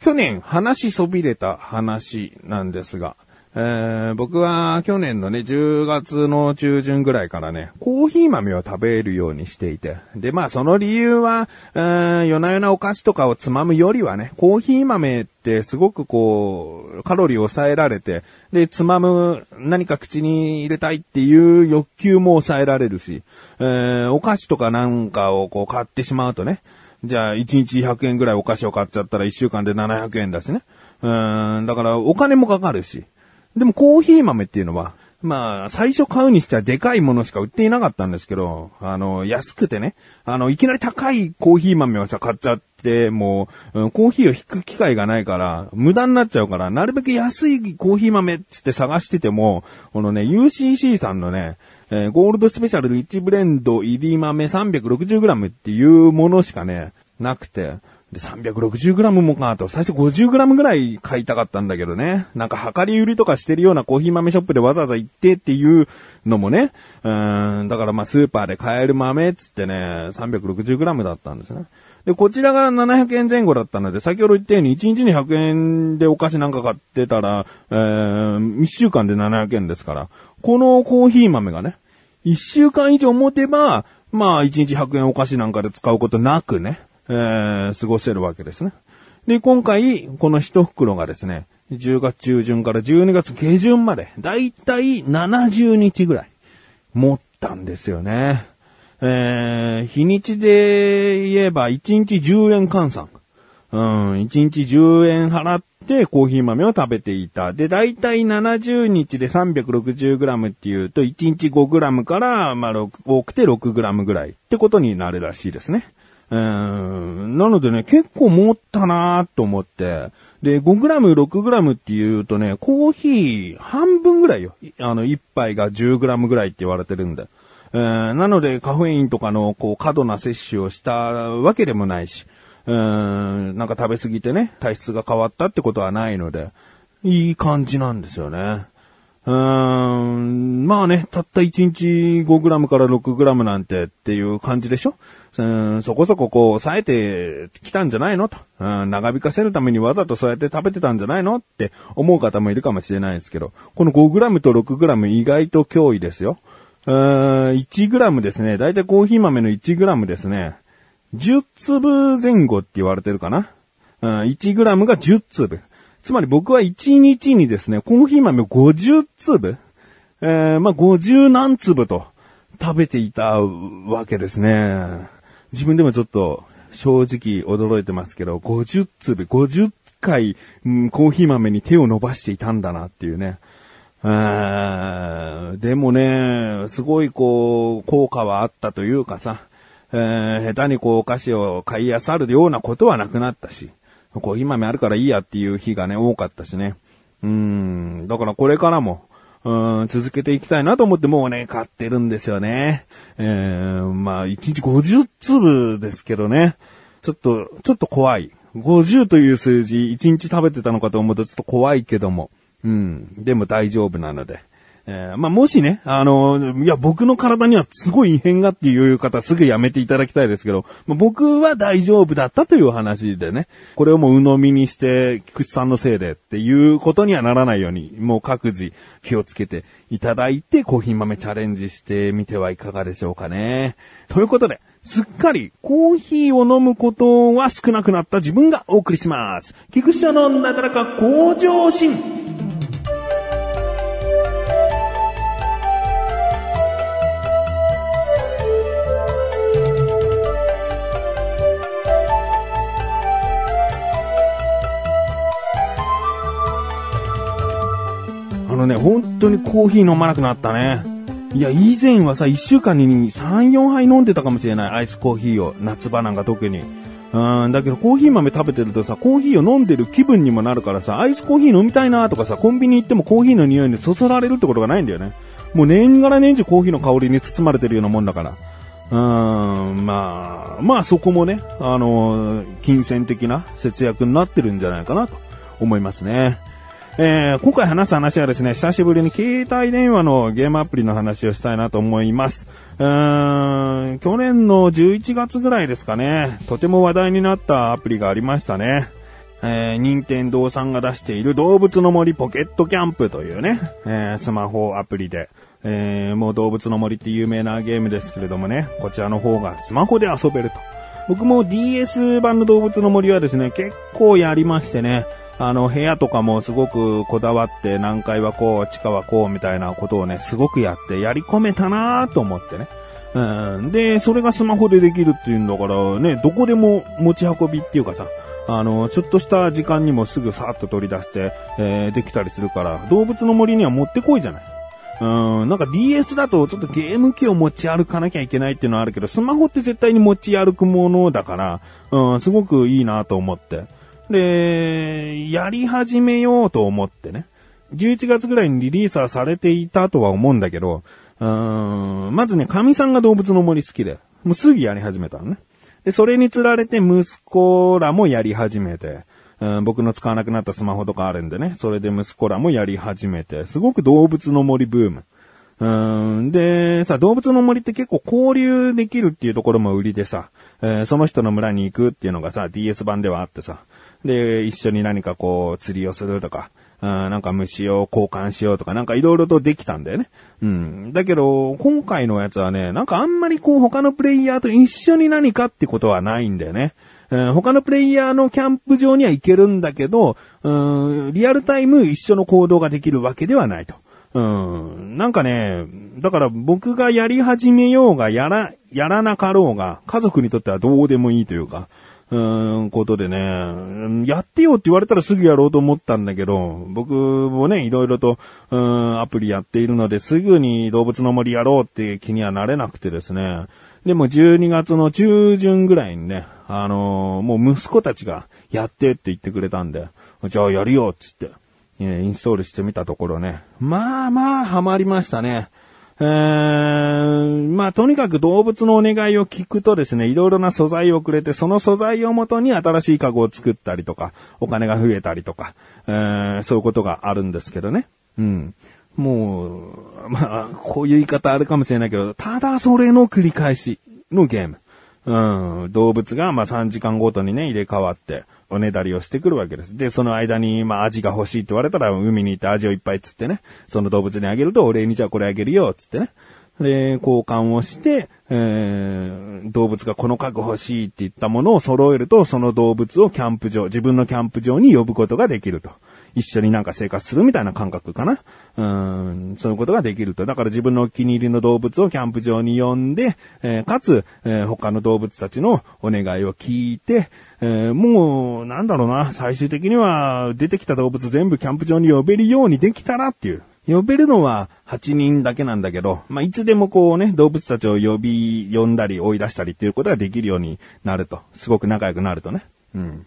去年話そびれた話なんですが、えー、僕は去年のね、10月の中旬ぐらいからね、コーヒー豆を食べるようにしていて。で、まあその理由は、えー、夜な夜なお菓子とかをつまむよりはね、コーヒー豆ってすごくこう、カロリーを抑えられて、で、つまむ、何か口に入れたいっていう欲求も抑えられるし、えー、お菓子とかなんかをこう買ってしまうとね、じゃあ1日100円ぐらいお菓子を買っちゃったら1週間で700円だしね。うん、だからお金もかかるし。でもコーヒー豆っていうのは、まあ、最初買うにしてはでかいものしか売っていなかったんですけど、あの、安くてね、あの、いきなり高いコーヒー豆をさ、買っちゃっ、でもう、うん、コーヒーを引く機会がないから、無駄になっちゃうから、なるべく安いコーヒー豆っつって探してても、このね、UCC さんのね、えー、ゴールドスペシャルリッチブレンド入り豆 360g っていうものしかね、なくて、で、360g もかと、最初 50g ぐらい買いたかったんだけどね。なんか、量り売りとかしてるようなコーヒー豆ショップでわざわざ行ってっていうのもね。うん、だからまあ、スーパーで買える豆っつってね、360g だったんですね。で、こちらが700円前後だったので、先ほど言ったように1日に100円でお菓子なんか買ってたら、えー、1週間で700円ですから、このコーヒー豆がね、1週間以上持てば、まあ、1日100円お菓子なんかで使うことなくね、えー、過ごせるわけですね。で、今回、この一袋がですね、10月中旬から12月下旬まで、だいたい70日ぐらい、持ったんですよね。えー、日にちで言えば1日10円換算。うん、1日10円払ってコーヒー豆を食べていた。で、だいたい70日で 360g っていうと、1日 5g から、まあ、多くて 6g ぐらいってことになるらしいですね。うん、なのでね、結構持ったなーと思って。で、5g、6g って言うとね、コーヒー半分ぐらいよ。あの、1杯が 10g ぐらいって言われてるんで。えー、なので、カフェインとかの、こう、過度な摂取をしたわけでもないし、うん、なんか食べ過ぎてね、体質が変わったってことはないので、いい感じなんですよね。うーん、まあね、たった1日 5g から 6g なんてっていう感じでしょ？うんそこそここう抑えてきたんじゃないの？と、うん。長引かせるためにわざとそうやって食べてたんじゃないの？って思う方もいるかもしれないですけど、この 5g と 6g 意外と脅威ですよ。うん 1g ですね。だいたいコーヒー豆の 1g ですね。10粒前後って言われてるかな？うん、1g が10粒。つまり僕は1日にですね、コーヒー豆50粒、えー、まあ、50何粒と食べていたわけですね。自分でもちょっと正直驚いてますけど、50粒、50回、うん、コーヒー豆に手を伸ばしていたんだなっていうね。でもね、すごいこう、効果はあったというかさ、えー、下手にこうお菓子を買いやさるようなことはなくなったし、コーヒー豆あるからいいやっていう日がね、多かったしね。うん、だからこれからも、うん、続けていきたいなと思ってもうね、買ってるんですよね。えー、まあ、1日50粒ですけどね。ちょっと、ちょっと怖い。50という数字、1日食べてたのかと思うとちょっと怖いけども。うん、でも大丈夫なので。えー、まあ、もしね、あの、いや、僕の体にはすごい異変がっていう方すぐやめていただきたいですけど、まあ、僕は大丈夫だったという話でね、これをもう鵜呑みにして、菊池さんのせいでっていうことにはならないように、もう各自気をつけていただいて、コーヒー豆チャレンジしてみてはいかがでしょうかね。ということで、すっかりコーヒーを飲むことは少なくなった自分がお送りします。菊池さんのなだらか向上心。のね、本当にコーヒー飲まなくなったね。いや、以前はさ、1週間に3、4杯飲んでたかもしれない。アイスコーヒーを。夏場なんか特に。うん、だけどコーヒー豆食べてるとさ、コーヒーを飲んでる気分にもなるからさ、アイスコーヒー飲みたいなとかさ、コンビニ行ってもコーヒーの匂いにそそられるってことがないんだよね。もう年がら年中コーヒーの香りに包まれてるようなもんだから。うん、まあ、まあそこもね、あの金銭的な節約になってるんじゃないかなと思いますね。えー、今回話す話はですね、久しぶりに携帯電話のゲームアプリの話をしたいなと思います。うーん、去年の11月ぐらいですかね、とても話題になったアプリがありましたね。えー、任天堂さんが出している動物の森ポケットキャンプというね、えー、スマホアプリで、えー、もう動物の森って有名なゲームですけれどもね、こちらの方がスマホで遊べると。僕も DS 版の動物の森はですね、結構やりましてね、あの、部屋とかもすごくこだわって何階はこう、地下はこうみたいなことをね、すごくやってやり込めたなと思ってね。うん。で、それがスマホでできるっていうんだからね、どこでも持ち運びっていうかさ、あの、ちょっとした時間にもすぐさーっと取り出して、えー、できたりするから、動物の森には持ってこいじゃない。うん、なんか DS だとちょっとゲーム機を持ち歩かなきゃいけないっていうのはあるけど、スマホって絶対に持ち歩くものだから、うん、すごくいいなと思って。で、やり始めようと思ってね。11月ぐらいにリリースはされていたとは思うんだけど、うーん、まずね、神さんが動物の森好きで、もうすぐやり始めたのね。で、それにつられて息子らもやり始めて、うん、僕の使わなくなったスマホとかあるんでね、それで息子らもやり始めて、すごく動物の森ブーム。うん、で、さ、動物の森って結構交流できるっていうところも売りでさ、えー、その人の村に行くっていうのがさ、DS 版ではあってさ、で、一緒に何かこう、釣りをするとか、なんか虫を交換しようとか、なんか色々とできたんだよね。うん。だけど、今回のやつはね、なんかあんまりこう他のプレイヤーと一緒に何かってことはないんだよね。うん、他のプレイヤーのキャンプ場には行けるんだけど、うん、リアルタイム一緒の行動ができるわけではないと。うん、なんかね、だから僕がやり始めようがやら、やらなかろうが、家族にとってはどうでもいいというか、うーん、ことでね、やってよって言われたらすぐやろうと思ったんだけど、僕もね、いろいろと、うん、アプリやっているので、すぐに動物の森やろうって気にはなれなくてですね、でも12月の中旬ぐらいにね、あのー、もう息子たちがやってって言ってくれたんで、じゃあやるよっつって、えインストールしてみたところね、まあまあハマりましたね。えー、まあ、とにかく動物のお願いを聞くとですね、いろいろな素材をくれて、その素材をもとに新しいカゴを作ったりとか、お金が増えたりとか、えー、そういうことがあるんですけどね。うん。もう、まあ、こういう言い方あるかもしれないけど、ただそれの繰り返しのゲーム。うん、動物がまあ3時間ごとにね、入れ替わって、おねだりをしてくるわけです。で、その間に、まあ、アジが欲しいって言われたら、海に行ってアジをいっぱい釣ってね、その動物にあげると、お礼にじゃあこれあげるよ、つってね。で、交換をして、えー、動物がこの家具欲しいって言ったものを揃えると、その動物をキャンプ場、自分のキャンプ場に呼ぶことができると。一緒になんか生活するみたいな感覚かな。うん、そういうことができると。だから自分のお気に入りの動物をキャンプ場に呼んで、えー、かつ、えー、他の動物たちのお願いを聞いて、えー、もう、なんだろうな、最終的には出てきた動物全部キャンプ場に呼べるようにできたらっていう。呼べるのは8人だけなんだけど、まあ、いつでもこうね、動物たちを呼び、呼んだり追い出したりっていうことができるようになると。すごく仲良くなるとね。うん。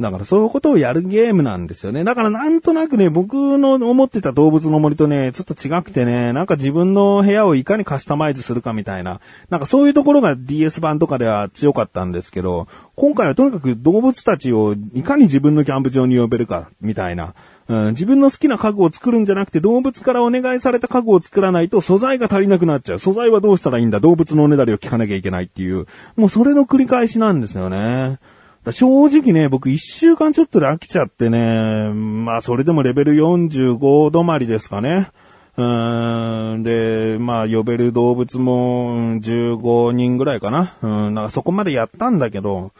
だからそういうことをやるゲームなんですよね。だからなんとなくね、僕の思ってた動物の森とね、ちょっと違くてね、なんか自分の部屋をいかにカスタマイズするかみたいな、なんかそういうところが DS 版とかでは強かったんですけど、今回はとにかく動物たちをいかに自分のキャンプ場に呼べるか、みたいな。うん、自分の好きな家具を作るんじゃなくて動物からお願いされた家具を作らないと素材が足りなくなっちゃう。素材はどうしたらいいんだ？動物のおねだりを聞かなきゃいけないっていう。もうそれの繰り返しなんですよね。正直ね、僕一週間ちょっとで飽きちゃってね、まあそれでもレベル45止まりですかね。うーん、で、まあ呼べる動物も15人ぐらいかな。うん、なんかそこまでやったんだけど、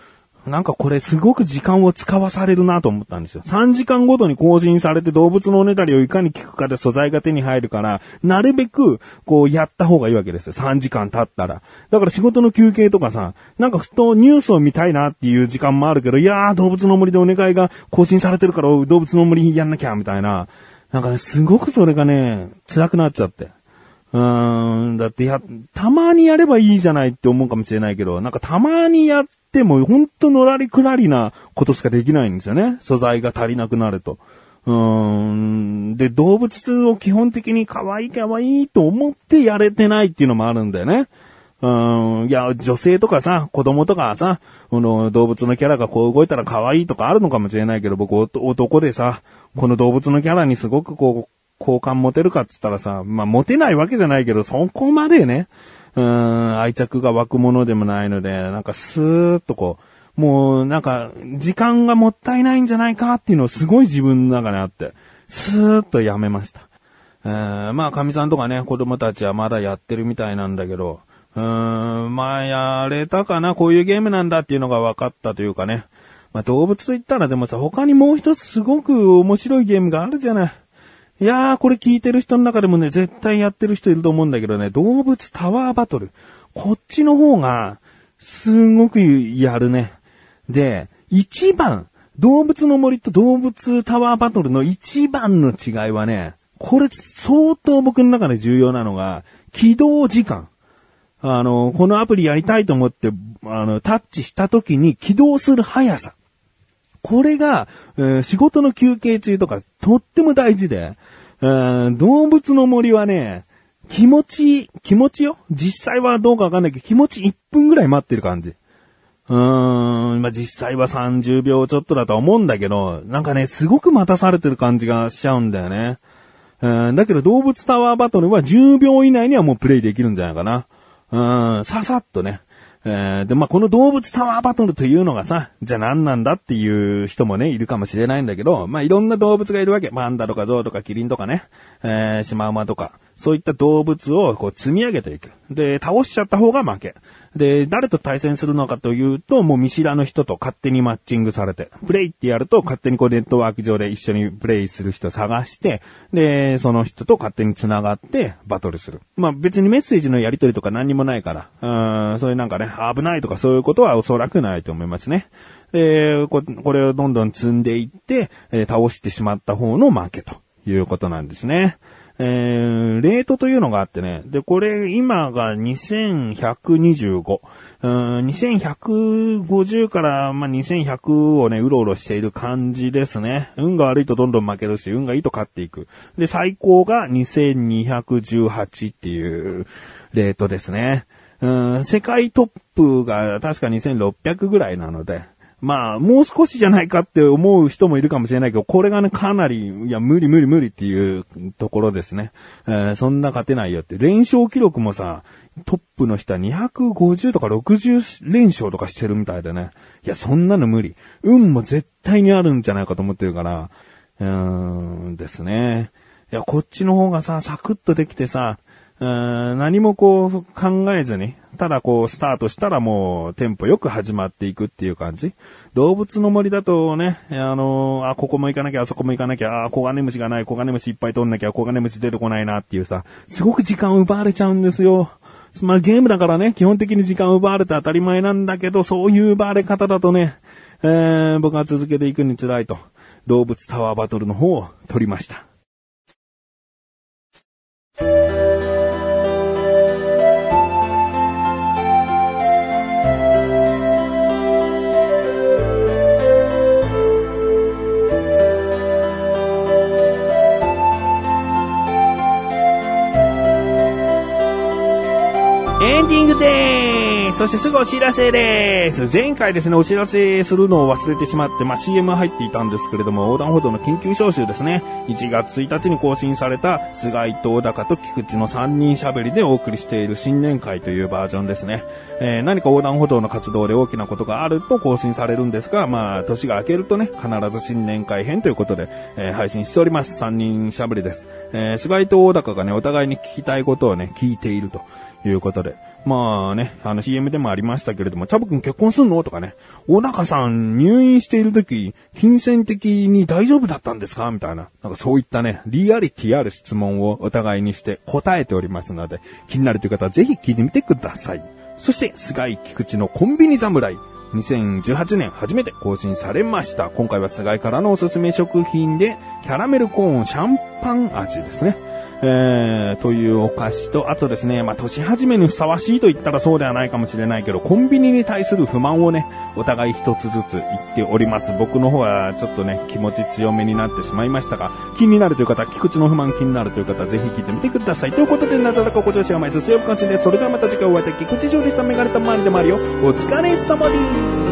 なんかこれすごく時間を使わされるなと思ったんですよ。3時間ごとに更新されて動物のおねだりをいかに聞くかで素材が手に入るから、なるべくこうやった方がいいわけですよ。3時間経ったら。だから仕事の休憩とかさ、なんかふとニュースを見たいなっていう時間もあるけど、いやー動物の森でお願いが更新されてるから動物の森やんなきゃ、みたいな。なんかね、すごくそれがね、辛くなっちゃって。うーん、だってや、たまにやればいいじゃないって思うかもしれないけど、なんかたまにやっても、ほんとのらりくらりなことしかできないんですよね。素材が足りなくなると。うん。で、動物を基本的に可愛い可愛いと思ってやれてないっていうのもあるんだよね。うん。いや、女性とかさ、子供とかさ、この動物のキャラがこう動いたら可愛いとかあるのかもしれないけど、僕男でさ、この動物のキャラにすごくこう、好感持てるかっつったらさ、まあ持てないわけじゃないけど、そこまでね、うん、愛着が湧くものでもないので、なんかスーッとこう、もうなんか、時間がもったいないんじゃないかっていうのをすごい自分の中にあって、スーッとやめました。えー、まあ、神さんとかね、子供たちはまだやってるみたいなんだけど、うーん、まあ、やれたかな、こういうゲームなんだっていうのが分かったというかね。まあ、動物と言ったらでもさ、他にもう一つすごく面白いゲームがあるじゃない。いやー、これ聞いてる人の中でもね、絶対やってる人いると思うんだけどね、動物タワーバトル。こっちの方が、すごくやるね。で、一番、動物の森と動物タワーバトルの一番の違いはね、これ相当僕の中で重要なのが、起動時間。あの、このアプリやりたいと思って、あの、タッチした時に起動する速さ。これが、えー、仕事の休憩中とか、とっても大事で、えー、動物の森はね、気持ち、気持ちよ？実際はどうかわかんないけど、気持ち1分ぐらい待ってる感じ。うーん、まあ、実際は30秒ちょっとだと思うんだけど、なんかね、すごく待たされてる感じがしちゃうんだよね。うん、だけど動物タワーバトルは10秒以内にはもうプレイできるんじゃないかな。うん、ささっとね。えー、で、まあ、この動物タワーバトルというのがさ、じゃあ何なんだっていう人もね、いるかもしれないんだけど、まあ、いろんな動物がいるわけ。パンダとかゾウとかキリンとかね、えー、シマウマとか、そういった動物をこう積み上げていく。で、倒しちゃった方が負け。で、誰と対戦するのかというと、もう見知らぬ人と勝手にマッチングされて、プレイってやると勝手にこうネットワーク上で一緒にプレイする人探して、で、その人と勝手に繋がってバトルする。まあ別にメッセージのやり取りとか何にもないから、うん、そういうなんかね、危ないとかそういうことはおそらくないと思いますね。で、これをどんどん積んでいって、え、倒してしまった方の負けということなんですね。えー、レートというのがあってね。で、これ、今が2125。うん、2150から、まあ、2100をね、うろうろしている感じですね。運が悪いとどんどん負けるし、運がいいと勝っていく。で、最高が2218っていうレートですね。うん、世界トップが確か2600ぐらいなので、まあ、もう少しじゃないかって思う人もいるかもしれないけど、これがね、かなり、いや、無理無理無理っていうところですね。えー、そんな勝てないよって。連勝記録もさ、トップの人は250とか60連勝とかしてるみたいでね。いや、そんなの無理。運も絶対にあるんじゃないかと思ってるから、うーんですね。いや、こっちの方がさ、サクッとできてさ、何もこう考えずに、ただこうスタートしたらもうテンポよく始まっていくっていう感じ。動物の森だとね、あのあ、ここも行かなきゃ、あそこも行かなきゃ、あ、コガネムシがない、コガネムシいっぱい取んなきゃ、コガネムシ出てこないなっていうさ、すごく時間を奪われちゃうんですよ。まあゲームだからね、基本的に時間奪われて当たり前なんだけど、そういう奪われ方だとね、えー、僕は続けていくに辛いと、動物タワーバトルの方を取りました。エンディングでーすそしてすぐお知らせでーす。前回ですね、お知らせするのを忘れてしまって、まあ、CM 入っていたんですけれども、横断歩道の緊急招集ですね。1月1日に更新された、菅井東高と菊池の3人喋りでお送りしている新年会というバージョンですね。えー、何か横断歩道の活動で大きなことがあると更新されるんですが、まあ、年が明けるとね、必ず新年会編ということで、えー、配信しております。3人喋りです。えー、菅井と大高がね、お互いに聞きたいことをね、聞いているということで、まあね、あの CM でもありましたけれども、チャブ君結婚すんの？とかね、小高さん入院している時、金銭的に大丈夫だったんですか？みたいな。なんかそういったね、リアリティある質問をお互いにして答えておりますので、気になるという方はぜひ聞いてみてください。そして、菅井菊池のコンビニ侍。2018年初めて更新されました。今回は菅井からのおすすめ食品で、キャラメルコーンシャンパン味ですね。えー、というお菓子と、あとですね、まあ、年始めにふさわしいと言ったらそうではないかもしれないけど、コンビニに対する不満をね、お互い一つずつ言っております。僕の方はちょっとね、気持ち強めになってしまいましたが、気になるという方、菊池の不満気になるという方、ぜひ聞いてみてください。ということで、なだらかご調子甘いすすよく感じで、それではまた次回お会いでき、菊池城でした。メガネたまりでもあるよ。お疲れ様です。